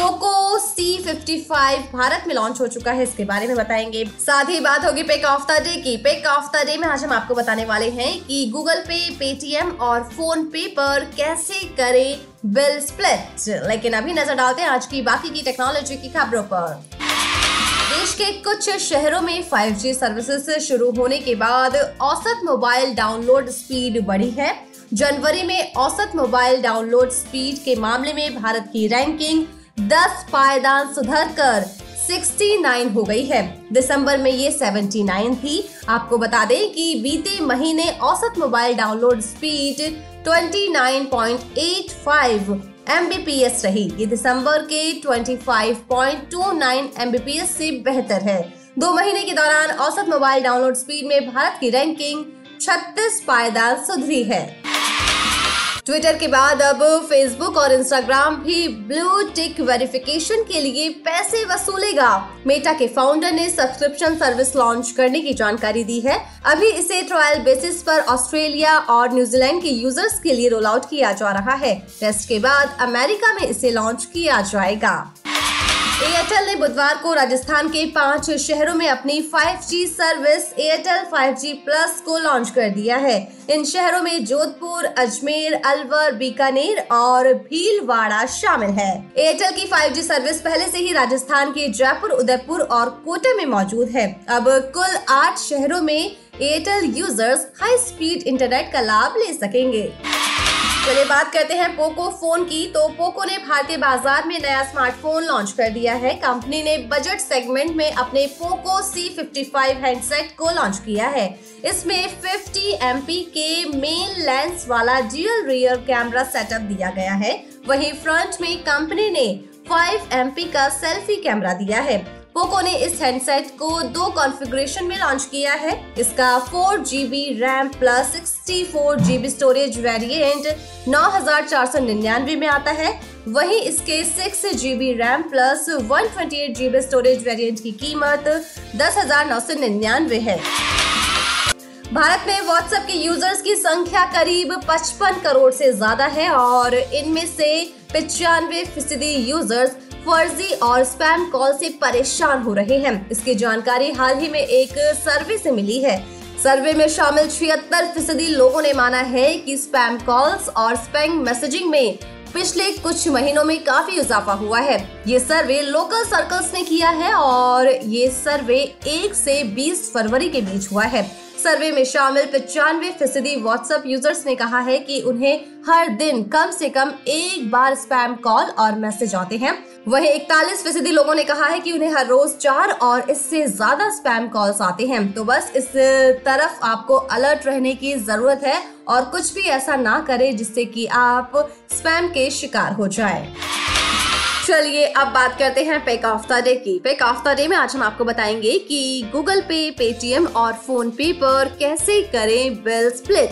Poco C55 Bharat में launch हो चुका है। इसके बारे में बताएँगे। साथ ही बात होगी पिक ऑफ़ द डे की। पिक ऑफ़ द डे में आज हम आपको बताने वाले हैं कि गूगल पे पेटीएम और फ़ोन पे पर कैसे करें बिल स्प्लिट लेकिन अभी नज़र डालते हैं आज की बाकी की टेक्नोलॉजी की खबरों पर। देश के कुछ शहरों में 5G सर्विसेज़ शुरू होने के बाद औसत मोबाइल डाउनलोड स्पीड बढ़ी है। जनवरी में औसत मोबाइल डाउनलोड स्पीड के मामले में भारत की रैंकिंग 10 पायदान सुधर कर 69 हो गई है। दिसंबर में ये 79 थी। आपको बता दें कि बीते महीने औसत mobile download speed twenty nine point eight 29.85 MBPS रही। ये दिसंबर के 25.29 एमबीपीएस से बेहतर है। दो महीने के दौरान औसत मोबाइल डाउनलोड स्पीड में भारत की रैंकिंग 36 पायदान सुधरी है। ट्विटर के बाद अब फेसबुक और इंस्टाग्राम भी ब्लू टिक वेरिफिकेशन के लिए पैसे वसूलेगा। मेटा के फाउंडर ने सब्सक्रिप्शन सर्विस लॉन्च करने की जानकारी दी है। अभी इसे ट्रायल बेसिस पर ऑस्ट्रेलिया और न्यूजीलैंड के यूज़र्स के लिए रोल आउट किया जा रहा है। टेस्ट के बाद अमेरिका में इसे लॉन्च किया जाएगा। एयरटेल ने बुधवार को राजस्थान के पाँच शहरों में अपनी 5G service Airtel 5G plus को लॉन्च कर दिया है। इन शहरों में जोधपुर, अजमेर, अलवर, बीकानेर और भीलवाड़ा शामिल है। एयरटेल की 5G सर्विस पहले से ही राजस्थान के जयपुर, उदयपुर और कोटा में मौजूद है। अब कुल आठ शहरों में Airtel users high speed internet का लाभ ले सकेंगे। चलिए बात करते हैं पोको फ़ोन की। तो पोको ने भारतीय बाज़ार में नया स्मार्टफ़ोन लॉन्च कर दिया है। कंपनी ने बजट सेगमेंट में अपने पोको C55 हैंडसेट को लॉन्च किया है। इसमें 50 MP के मेन लेंस वाला ड्यूअल रियर कैमरा सेटअप दिया गया है। वहीं फ्रंट में कंपनी ने 5 MP का सेल्फी कैमरा दिया है। पोको ने इस हैंडसेट को दो कॉन्फ़िगरेशन में लॉन्च किया है। इसका 4 GB RAM plus 64 GB storage variant नौ हज़ार चार सौ निन्यानवे में आता है। वहीं इसके 6 GB RAM plus 128 GB storage variant की कीमत दस हज़ार नौ सौ निन्यानवे है। भारत में व्हाट्सएप के यूज़र्स की संख्या करीब 55 करोड़ से ज़्यादा है और इनमें से पिचानवे फ़ीसदी यूज़र्स फर्जी और स्पैम कॉल से परेशान हो रहे हैं। इसकी जानकारी हाल ही में एक सर्वे से मिली है। सर्वे में शामिल छिहत्तर फ़ीसदी लोगों ने माना है कि स्पैम कॉल्स और स्पैम मैसेजिंग में पिछले कुछ महीनों में काफ़ी इजाफा हुआ है। ये सर्वे लोकल सर्कल्स ने किया है और ये सर्वे एक से 20 फरवरी के बीच हुआ है। सर्वे में शामिल पचानवे फ़ीसदी व्हाट्सएप यूज़र्स ने कहा है कि उन्हें हर दिन कम से कम एक बार स्पैम कॉल और मैसेज आते हैं। वही इकतालीस फ़ीसदी लोगों ने कहा है कि उन्हें हर रोज चार और इससे ज़्यादा स्पैम कॉल्स आते हैं। तो बस इस तरफ़ आपको अलर्ट रहने की ज़रूरत है और कुछ भी ऐसा ना करें जिससे कि आप स्पैम के शिकार हो जाए। चलिए अब बात करते हैं पेक ऑफ़ द डे की। पेक ऑफ़ द डे में आज हम आपको बताएँगे कि गूगल पे पेटीएम और फ़ोन पे पर कैसे करें बिल स्प्लिट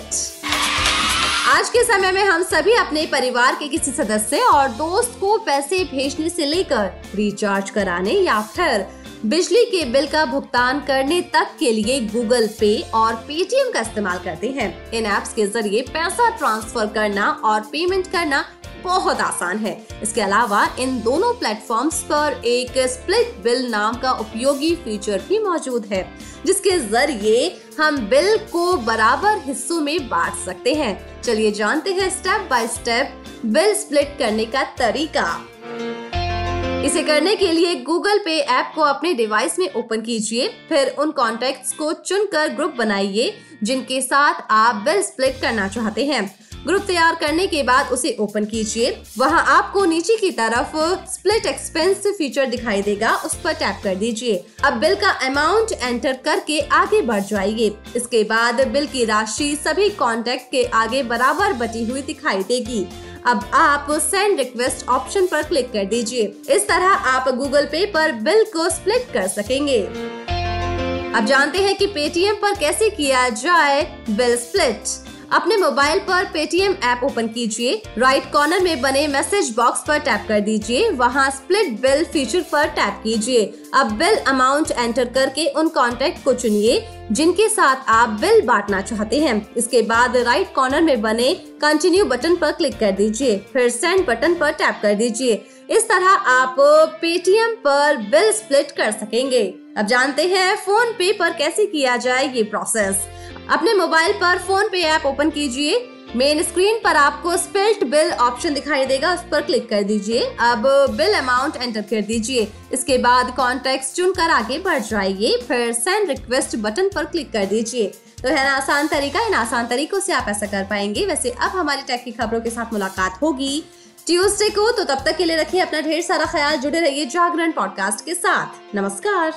आज के समय में हम सभी अपने परिवार के किसी सदस्य और दोस्त को पैसे भेजने से लेकर रिचार्ज कराने या फिर बिजली के बिल का भुगतान करने तक के लिए गूगल पे और पेटीएम का इस्तेमाल करते हैं। इन एप्स के ज़रिए पैसा ट्रांसफ़र करना और पेमेंट करना बहुत आसान है। इसके अलावा इन दोनों प्लेटफॉर्म्स पर एक स्प्लिट बिल नाम का उपयोगी फीचर भी मौजूद है, जिसके ज़रिए हम बिल को बराबर हिस्सों में बांट सकते हैं। चलिए जानते हैं step by step bill split करने का तरीका। इसे करने के लिए गूगल पे ऐप को अपने डिवाइस में ओपन कीजिए, फिर उन कॉन्टेक्ट्स को चुनकर ग्रुप बनाइए, जिनके साथ आप बिल स्प्लिट करना चाहते हैं। ग्रुप तैयार करने के बाद उसे ओपन कीजिए। वहाँ आपको नीचे की तरफ़ स्प्लिट एक्सपेंस फीचर दिखाई देगा, उस पर टैप कर दीजिए। अब बिल का अमाउंट एंटर करके आगे बढ़ जाइए। इसके बाद बिल की राशि सभी कॉन्टेक्ट के आगे बराबर बटी हुई दिखाई देगी। अब आप सेंड रिक्वेस्ट ऑप्शन पर क्लिक कर दीजिए। इस तरह आप गूगल पे पर बिल को स्प्लिट कर सकेंगे। अब जानते हैं कि पेटीएम पर कैसे किया जाए बिल स्प्लिट अपने मोबाइल पर पेटीएम ऐप ओपन कीजिए राइट कॉर्नर में बने मैसेज बॉक्स पर टैप कर दीजिए, वहाँ स्प्लिट बिल फीचर पर टैप कीजिए। अब बिल अमाउंट एंटर करके उन कॉन्टेक्ट को चुनिए, जिनके साथ आप बिल बांटना चाहते हैं। इसके बाद राइट कॉर्नर में बने कंटिन्यू बटन पर क्लिक कर दीजिए, फिर सेंड बटन पर टैप कर दीजिए। इस तरह आप पेटीएम पर बिल स्प्लिट कर सकेंगे। अब जानते हैं फ़ोन पे पर कैसे किया जाए ये प्रोसेस अपने मोबाइल पर फ़ोन पे ऐप ओपन कीजिए। मेन स्क्रीन पर आपको स्पिल्ट बिल ऑप्शन दिखाई देगा, उस पर क्लिक कर दीजिए। अब बिल अमाउंट एंटर कर दीजिए। इसके बाद कॉन्टेक्ट चुनकर आगे बढ़ जाइए। फिर सेंड रिक्वेस्ट बटन पर क्लिक कर दीजिए। तो है ना, आसान तरीका, इन आसान तरीकों से आप ऐसा कर पाएँगे। वैसे अब हमारी टेक की खबरों के साथ मुलाकात होगी। ट्यूसडे को तो तब तक के लिए रखिए अपना ढेर सारा ख्याल, जुड़े रहिए जागरण पॉडकास्ट के साथ। नमस्कार।